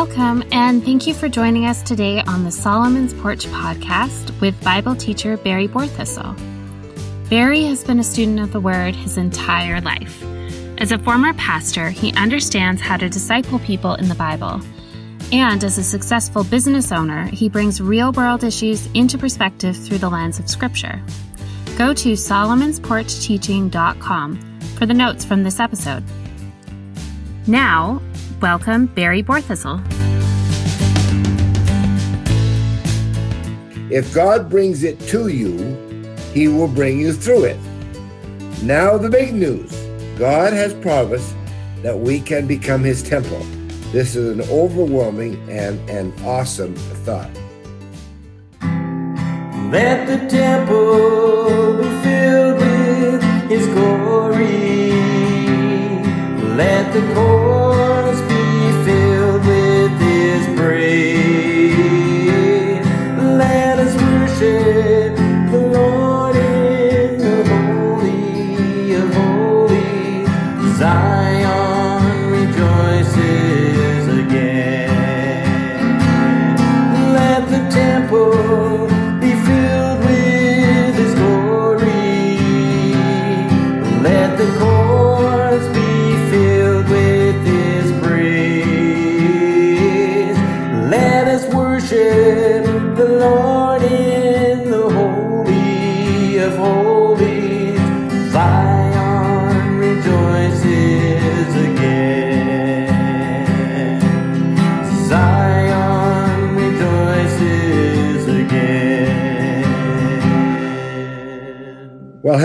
Welcome, and thank you for joining us today on the Solomon's Porch podcast with Bible teacher Barry Borthistle. Barry has been a student of the Word his entire life. As a former pastor, he understands how to disciple people in the Bible. And as a successful business owner, he brings real world issues into perspective through the lens of Scripture. Go to solomonsporchteaching.com for the notes from this episode. Now, welcome Barry Borthistle. If God brings it to you, he will bring you through it. Now, the big news God has promised that we can become his temple. This is an overwhelming and an awesome thought. Let the temple be filled with his glory. Let the courts be filled with his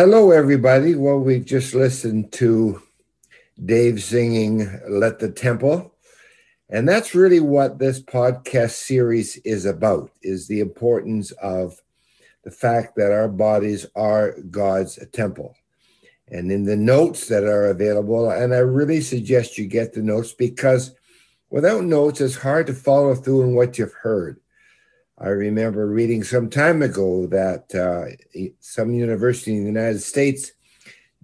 hello, everybody. Well, we just listened to Dave singing Let the Temple. And that's really what this podcast series is about, is the importance of the fact that our bodies are God's temple. And in the notes that are available, and I really suggest you get the notes because without notes, it's hard to follow through on what you've heard. I remember reading some time ago that uh, some university in the United States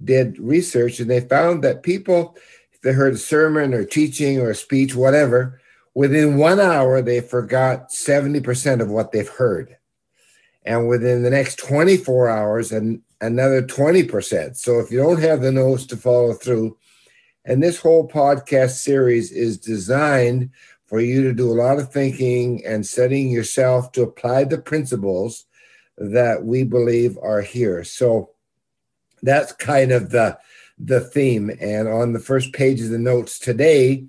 did research and they found that people, if they heard a sermon or teaching or a speech, whatever, within one hour, they forgot 70% of what they've heard. And within the next 24 hours, and another 20%. So if you don't have the notes to follow through, and this whole podcast series is designed for you to do a lot of thinking and setting yourself to apply the principles that we believe are here. So that's kind of the the theme. And on the first page of the notes today,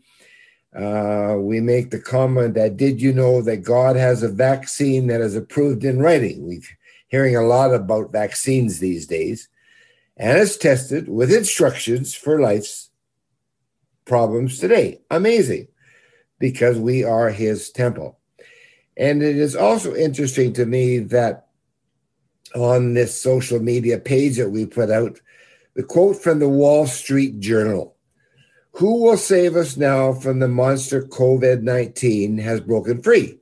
uh, we make the comment that did you know that God has a vaccine that is approved in writing? We're hearing a lot about vaccines these days, and it's tested with instructions for life's problems today. Amazing, because we are His temple. And it is also interesting to me that on this social media page that we put out, the quote from the Wall Street Journal Who will save us now from the monster COVID 19 has broken free?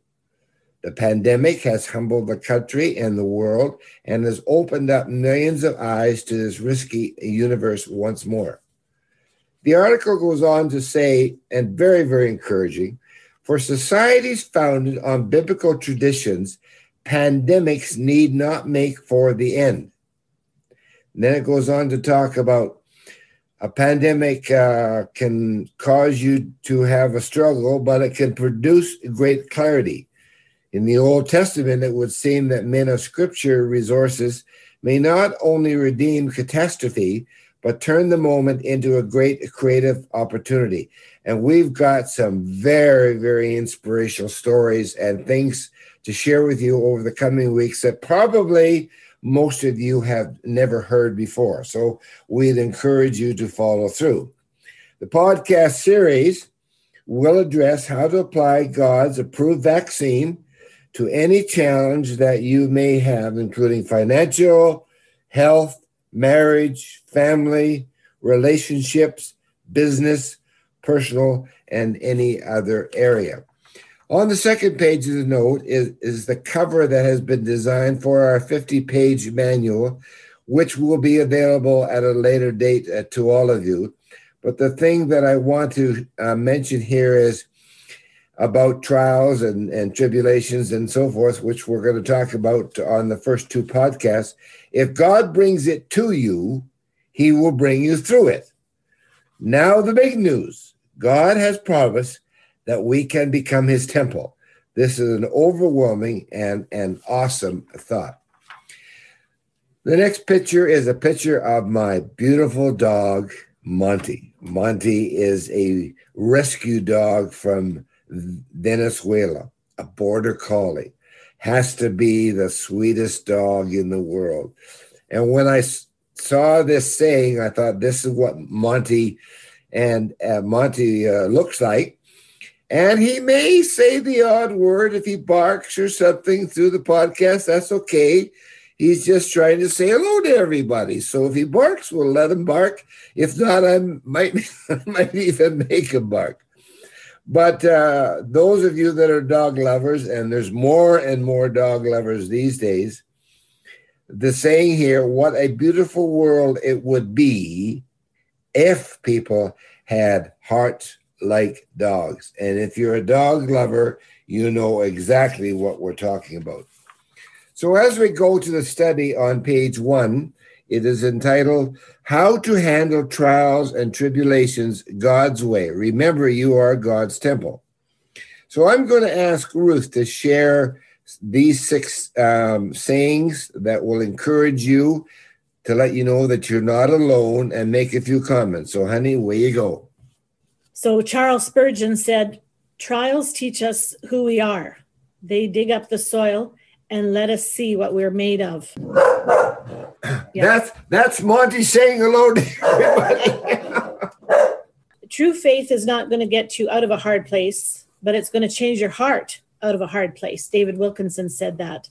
The pandemic has humbled the country and the world and has opened up millions of eyes to this risky universe once more. The article goes on to say, and very, very encouraging, for societies founded on biblical traditions, pandemics need not make for the end. And then it goes on to talk about a pandemic uh, can cause you to have a struggle, but it can produce great clarity. In the Old Testament, it would seem that men of scripture resources may not only redeem catastrophe, but turn the moment into a great creative opportunity. And we've got some very, very inspirational stories and things to share with you over the coming weeks that probably most of you have never heard before. So we'd encourage you to follow through. The podcast series will address how to apply God's approved vaccine to any challenge that you may have, including financial, health, marriage, family, relationships, business, personal, and any other area. On the second page of the note is, is the cover that has been designed for our 50 page manual, which will be available at a later date uh, to all of you. But the thing that I want to uh, mention here is about trials and, and tribulations and so forth, which we're going to talk about on the first two podcasts. If God brings it to you, he will bring you through it. Now, the big news God has promised that we can become his temple. This is an overwhelming and an awesome thought. The next picture is a picture of my beautiful dog, Monty. Monty is a rescue dog from Venezuela, a border collie. Has to be the sweetest dog in the world. And when I saw this saying, I thought this is what Monty and uh, Monty uh, looks like. And he may say the odd word if he barks or something through the podcast. That's okay. He's just trying to say hello to everybody. So if he barks, we'll let him bark. If not, I might might even make him bark. But uh, those of you that are dog lovers, and there's more and more dog lovers these days, the saying here, what a beautiful world it would be if people had hearts like dogs. And if you're a dog lover, you know exactly what we're talking about. So, as we go to the study on page one, it is entitled How to Handle Trials and Tribulations God's Way. Remember, you are God's temple. So, I'm going to ask Ruth to share these six um, sayings that will encourage you to let you know that you're not alone and make a few comments. So, honey, where you go. So Charles Spurgeon said, Trials teach us who we are. They dig up the soil and let us see what we're made of. That's that's Monty saying hello to everybody. True faith is not going to get you out of a hard place, but it's going to change your heart out of a hard place. David Wilkinson said that.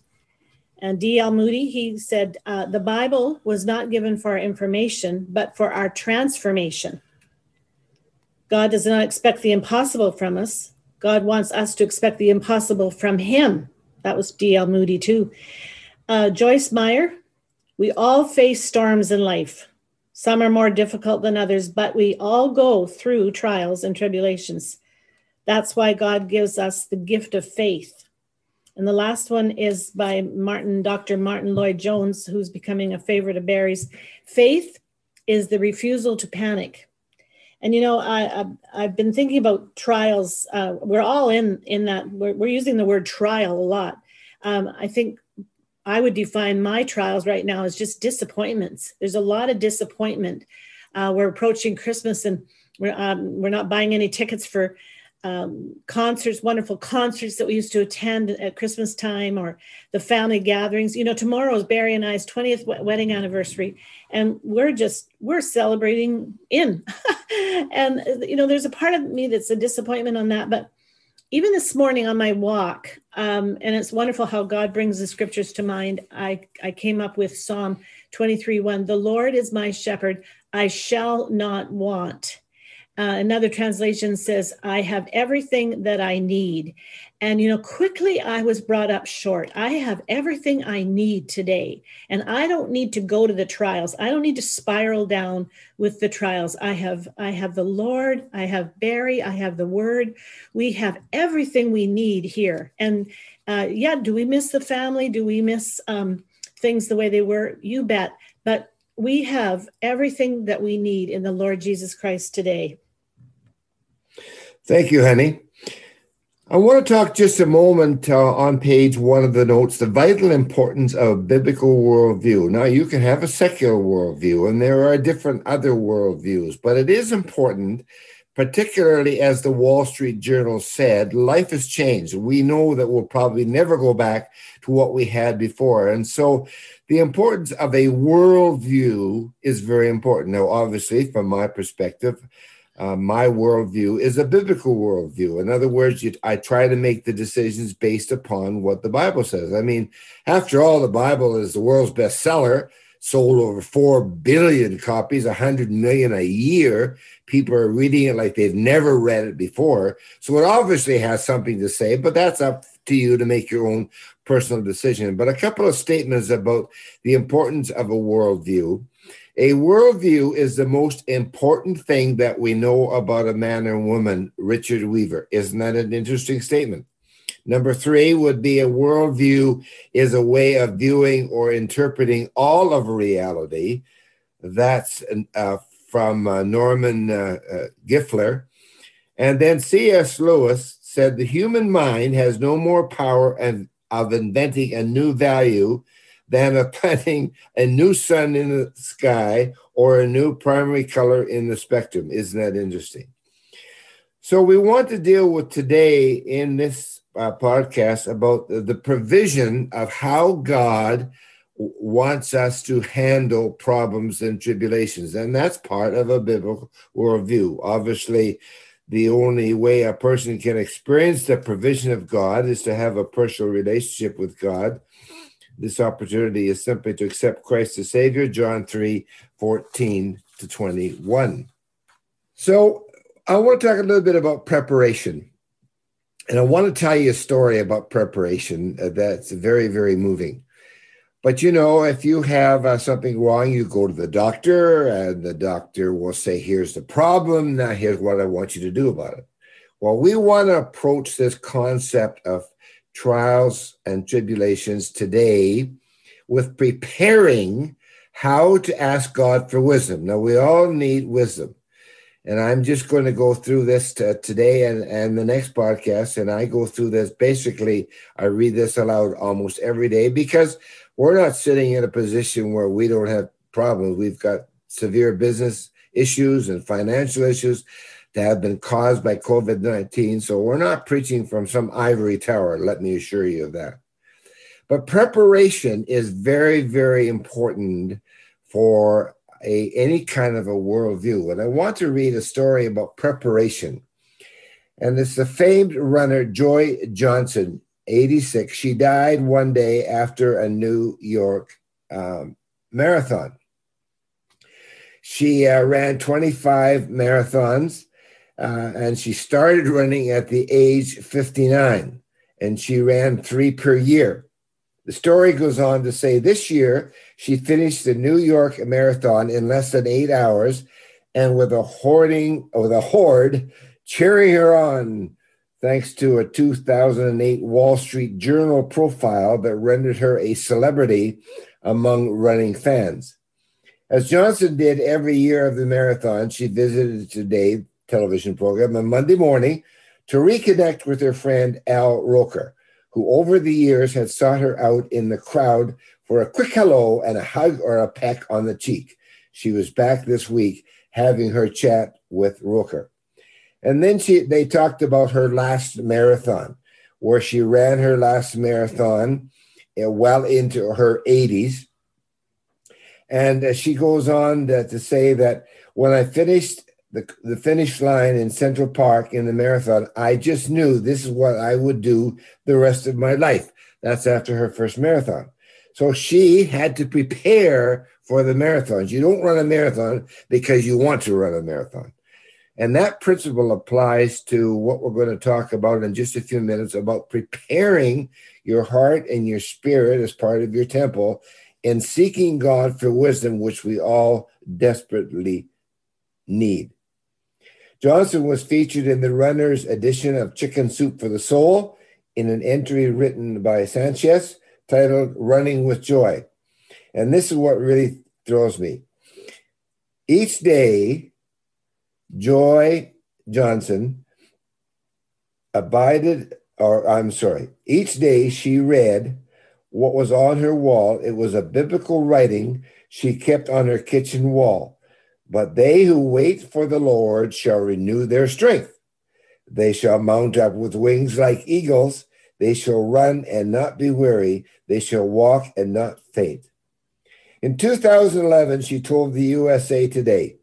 And D.L. Moody, he said, uh, the Bible was not given for our information, but for our transformation. God does not expect the impossible from us. God wants us to expect the impossible from Him. That was D.L. Moody, too. Uh, Joyce Meyer, we all face storms in life. Some are more difficult than others, but we all go through trials and tribulations. That's why God gives us the gift of faith. And the last one is by Martyn, Dr. Martyn Lloyd-Jones, who's becoming a favorite of Barry's. Faith is the refusal to panic. And you know, I, I have been thinking about trials. Uh, we're all in in that. We're, we're using the word trial a lot. Um, I think I would define my trials right now as just disappointments. There's a lot of disappointment. Uh, we're approaching Christmas, and we're um, we're not buying any tickets for um, concerts, wonderful concerts that we used to attend at Christmas time or the family gatherings. You know, tomorrow is Barry and I's 20th wedding anniversary, and we're just, we're celebrating in. and, you know, there's a part of me that's a disappointment on that. But even this morning on my walk, um, and it's wonderful how God brings the scriptures to mind, I, I came up with Psalm 23 1 The Lord is my shepherd, I shall not want. Uh, another translation says, I have everything that I need. And, you know, quickly I was brought up short. I have everything I need today. And I don't need to go to the trials. I don't need to spiral down with the trials. I have, I have the Lord, I have Barry, I have the word. We have everything we need here. And uh, yeah, do we miss the family? Do we miss um, things the way they were? You bet. But we have everything that we need in the Lord Jesus Christ today. Thank you, honey. I want to talk just a moment uh, on page one of the notes the vital importance of biblical worldview. Now, you can have a secular worldview, and there are different other worldviews, but it is important, particularly as the Wall Street Journal said, life has changed. We know that we'll probably never go back to what we had before. And so, the importance of a worldview is very important. Now, obviously, from my perspective, uh, my worldview is a biblical worldview. In other words, you, I try to make the decisions based upon what the Bible says. I mean, after all, the Bible is the world's bestseller, sold over 4 billion copies, 100 million a year. People are reading it like they've never read it before. So it obviously has something to say, but that's up to you to make your own personal decision. But a couple of statements about the importance of a worldview A worldview is the most important thing that we know about a man or woman, Richard Weaver. Isn't that an interesting statement? Number three would be a worldview is a way of viewing or interpreting all of reality. That's uh, from uh, Norman uh, uh Geisler. And then C.S. Lewis said the human mind has no more power and, of inventing a new value than of planting a new sun in the sky or a new primary color in the spectrum. Isn't that interesting? So, we want to deal with today in this uh, podcast about the, the provision of how God wants us to handle problems and tribulations. And that's part of a biblical worldview. Obviously, the only way a person can experience the provision of God is to have a personal relationship with God. This opportunity is simply to accept Christ as Savior, John 3 14 to 21. So, I want to talk a little bit about preparation. And I want to tell you a story about preparation that's very, very moving. But you know, if you have uh, something wrong, you go to the doctor, and the doctor will say, Here's the problem. Now, here's what I want you to do about it. Well, we want to approach this concept of trials and tribulations today with preparing how to ask God for wisdom. Now, we all need wisdom. And I'm just going to go through this today and, and the next podcast. And I go through this basically, I read this aloud almost every day because we're not sitting in a position where we don't have problems. We've got severe business issues and financial issues that have been caused by COVID 19. So we're not preaching from some ivory tower, let me assure you of that. But preparation is very, very important for a, any kind of a worldview. And I want to read a story about preparation. And it's the famed runner Joy Johnson 86. She died one day after a New York um, marathon. She uh, ran 25 marathons uh, and she started running at the age 59 and she ran three per year. The story goes on to say this year she finished the New York Marathon in less than eight hours and with a hoarding with a horde cheering her on thanks to a 2008 Wall Street Journal profile that rendered her a celebrity among running fans. As Johnson did every year of the marathon, she visited Today television program on Monday morning to reconnect with her friend Al Roker, who over the years had sought her out in the crowd for a quick hello and a hug or a peck on the cheek. She was back this week having her chat with Roker. And then she they talked about her last marathon, where she ran her last marathon uh, well into her 80s. And uh, she goes on to say that when I finished the, the finish line in Central Park in the marathon, I just knew this is what I would do the rest of my life. That's after her first marathon. So she had to prepare for the marathons. You don't run a marathon because you want to run a marathon. And that principle applies to what we're going to talk about in just a few minutes about preparing your heart and your spirit as part of your temple and seeking God for wisdom, which we all desperately need. Johnson was featured in the runner's edition of Chicken Soup for the Soul in an entry written by Sanchez titled Running with Joy. And this is what really throws me. Each day, Joy Johnson abided, or I'm sorry, each day she read what was on her wall. It was a biblical writing she kept on her kitchen wall. But they who wait for the Lord shall renew their strength. They shall mount up with wings like eagles. They shall run and not be weary. They shall walk and not faint. In 2011, she told the USA Today,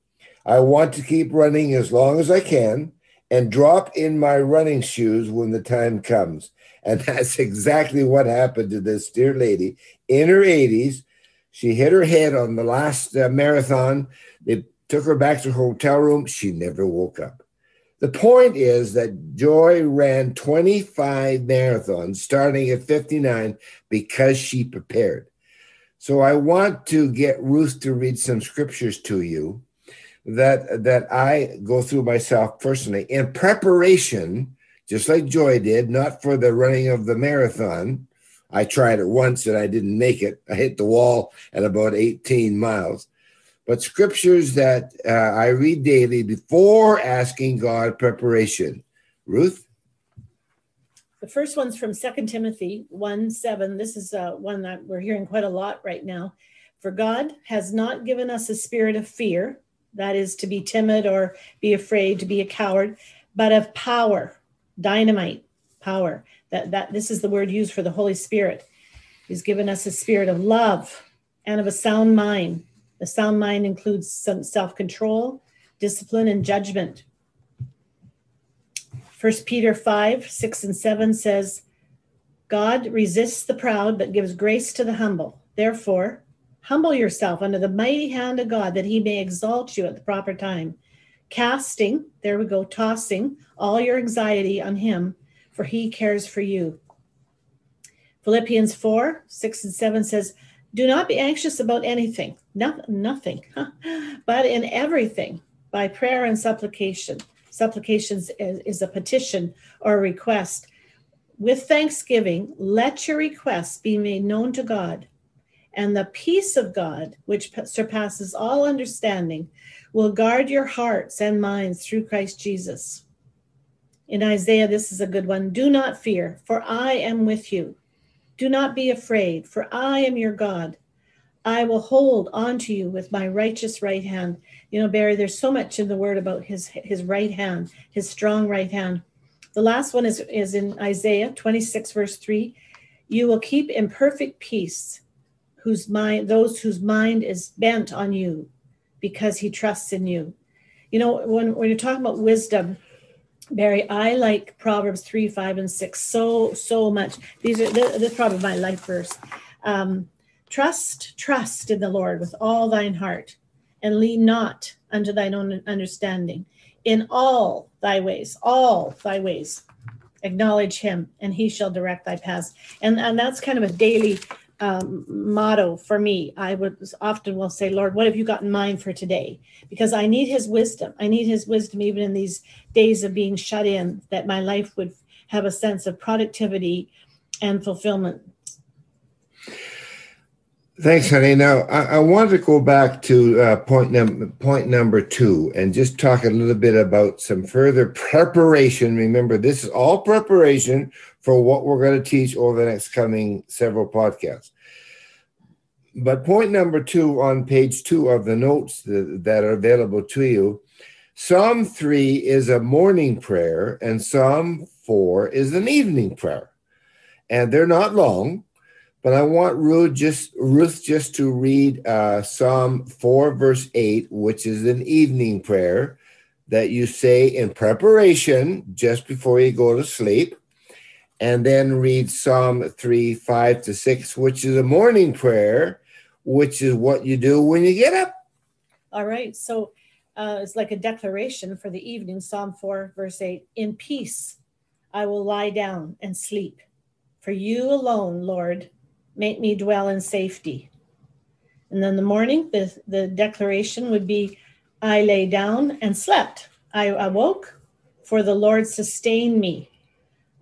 I want to keep running as long as I can and drop in my running shoes when the time comes. And that's exactly what happened to this dear lady in her 80s. She hit her head on the last uh, marathon. They took her back to her hotel room. She never woke up. The point is that Joy ran 25 marathons starting at 59 because she prepared. So I want to get Ruth to read some scriptures to you that that I go through myself personally in preparation, just like Joy did, not for the running of the marathon. I tried it once and I didn't make it. I hit the wall at about 18 miles. But scriptures that uh, I read daily before asking God preparation. Ruth? The first one's from 2 Timothy 1 7. This is uh, one that we're hearing quite a lot right now. For God has not given us a spirit of fear, that is to be timid or be afraid, to be a coward, but of power, dynamite, power. That, that this is the word used for the Holy Spirit. He's given us a spirit of love and of a sound mind. The sound mind includes some self-control, discipline, and judgment. First Peter 5, 6 and 7 says, God resists the proud, but gives grace to the humble. Therefore, humble yourself under the mighty hand of God, that he may exalt you at the proper time. Casting, there we go, tossing all your anxiety on him, for he cares for you. Philippians 4, 6 and 7 says, Do not be anxious about anything, no, nothing, but in everything, by prayer and supplication supplications is a petition or a request. With thanksgiving, let your requests be made known to God. And the peace of God, which surpasses all understanding, will guard your hearts and minds through Christ Jesus. In Isaiah, this is a good one. Do not fear, for I am with you. Do not be afraid, for I am your God. I will hold on to you with my righteous right hand. You know, Barry, there's so much in the word about his his right hand, his strong right hand. The last one is, is in Isaiah 26, verse 3. You will keep in perfect peace whose mind those whose mind is bent on you because he trusts in you. You know, when, when you're talking about wisdom, Barry, I like Proverbs 3, 5, and 6 so, so much. These are this is probably my life verse. Um, trust, trust in the Lord with all thine heart and lean not unto thine own understanding. In all thy ways, all thy ways, acknowledge him, and he shall direct thy paths. And, and that's kind of a daily um, motto for me. I would often will say, Lord, what have you got in mind for today? Because I need his wisdom. I need his wisdom even in these days of being shut in, that my life would have a sense of productivity and fulfillment Thanks, honey. Now, I, I want to go back to uh, point, num- point number two and just talk a little bit about some further preparation. Remember, this is all preparation for what we're going to teach over the next coming several podcasts. But point number two on page two of the notes that, are available to you Psalm three is a morning prayer, and Psalm four is an evening prayer. And they're not long but I want Ruth just Ruth just to read uh, Psalm four verse eight, which is an evening prayer that you say in preparation just before you go to sleep, and then read Psalm three five to six, which is a morning prayer, which is what you do when you get up. All right, so uh, it's like a declaration for the evening. Psalm four verse eight: In peace, I will lie down and sleep. For you alone, Lord, make me dwell in safety. And then the morning, the, the declaration would be I lay down and slept. I awoke, for the Lord sustained me.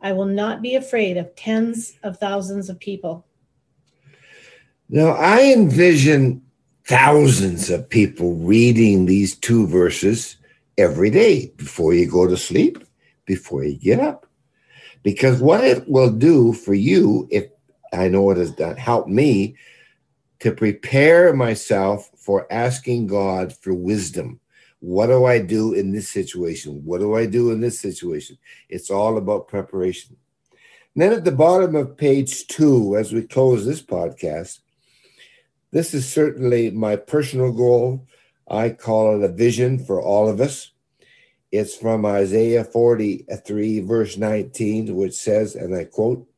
I will not be afraid of tens of thousands of people. Now, I envision thousands of people reading these two verses every day before you go to sleep, before you get up. Because what it will do for you, if I know it has done helped me to prepare myself for asking God for wisdom. What do I do in this situation? What do I do in this situation? It's all about preparation. And then at the bottom of page two, as we close this podcast, this is certainly my personal goal. I call it a vision for all of us. It's from Isaiah 43, verse 19, which says, and I quote,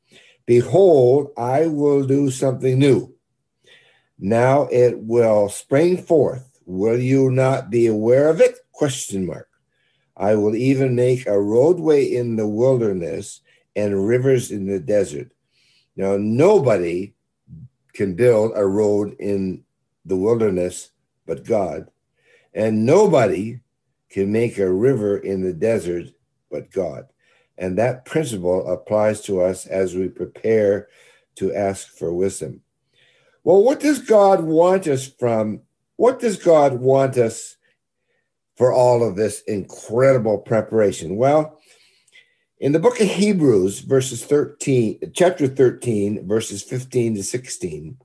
Behold, I will do something new. Now it will spring forth. Will you not be aware of it? Question mark. I will even make a roadway in the wilderness and rivers in the desert. Now, nobody can build a road in the wilderness but God, and nobody can make a river in the desert but God. And that principle applies to us as we prepare to ask for wisdom. Well, what does God want us from? What does God want us for all of this incredible preparation? Well, in the book of Hebrews, verses 13, chapter 13, verses 15 to 16,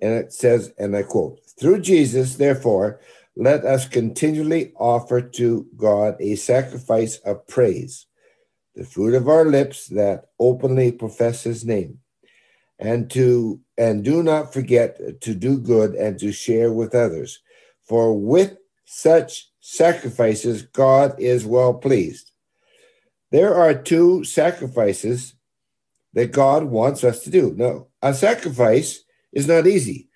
and it says, and I quote, through Jesus, therefore, let us continually offer to God a sacrifice of praise, the fruit of our lips that openly profess his name. And to and do not forget to do good and to share with others. For with such sacrifices God is well pleased. There are two sacrifices that God wants us to do. No, a sacrifice is not easy.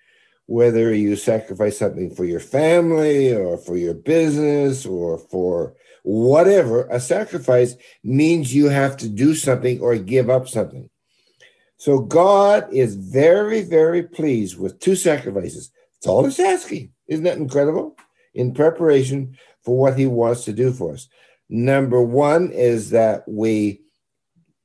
Whether you sacrifice something for your family or for your business or for whatever, a sacrifice means you have to do something or give up something. So God is very, very pleased with two sacrifices. That's all he's asking. Isn't that incredible? In preparation for what he wants to do for us. Number one is that we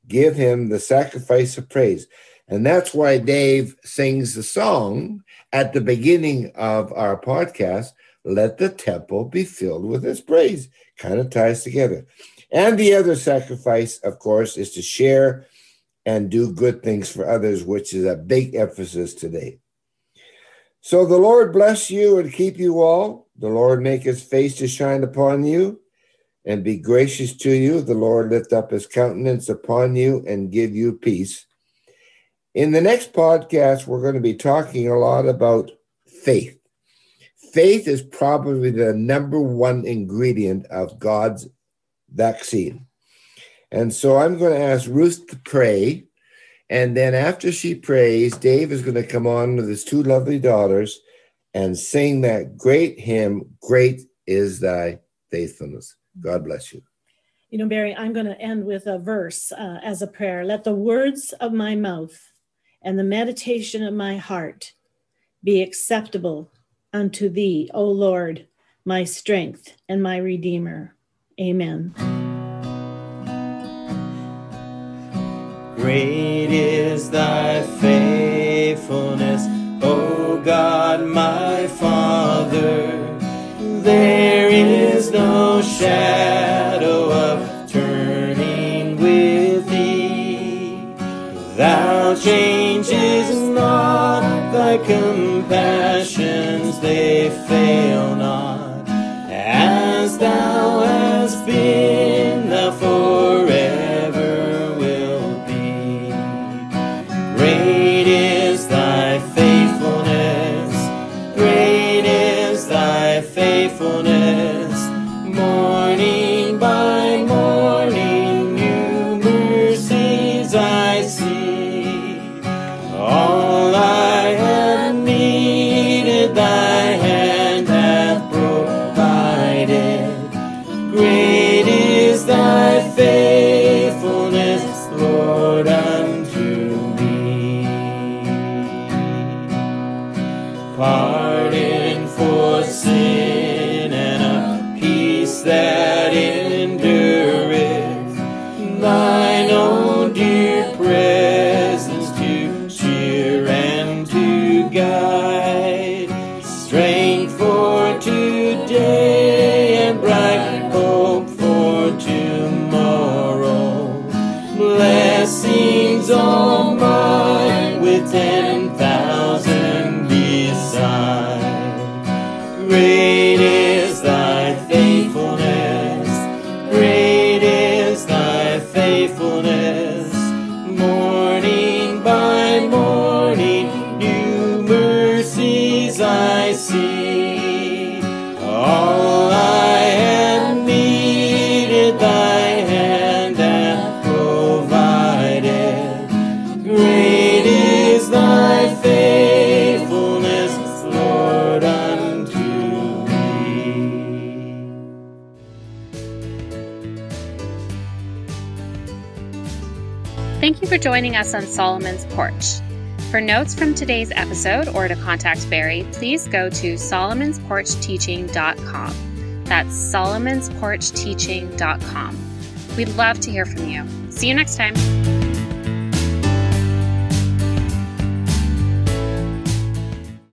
give him the sacrifice of praise. And that's why Dave sings the song at the beginning of our podcast Let the temple be filled with his praise. Kind of ties together. And the other sacrifice, of course, is to share and do good things for others, which is a big emphasis today. So the Lord bless you and keep you all. The Lord make his face to shine upon you and be gracious to you. The Lord lift up his countenance upon you and give you peace. In the next podcast, we're going to be talking a lot about faith. Faith is probably the number one ingredient of God's vaccine. And so I'm going to ask Ruth to pray. And then after she prays, Dave is going to come on with his two lovely daughters and sing that great hymn, Great is Thy Faithfulness. God bless you. You know, Barry, I'm going to end with a verse uh, as a prayer. Let the words of my mouth and the meditation of my heart be acceptable unto thee, O Lord, my strength and my redeemer. Amen. Great is thy faithfulness, O God, my Father. There is no shadow of turning with thee. Thou changes not thy compassions, they fail not. Pardon joining us on Solomon's Porch. For notes from today's episode or to contact Barry, please go to solomonsporchteaching.com. That's solomonsporchteaching.com. We'd love to hear from you. See you next time.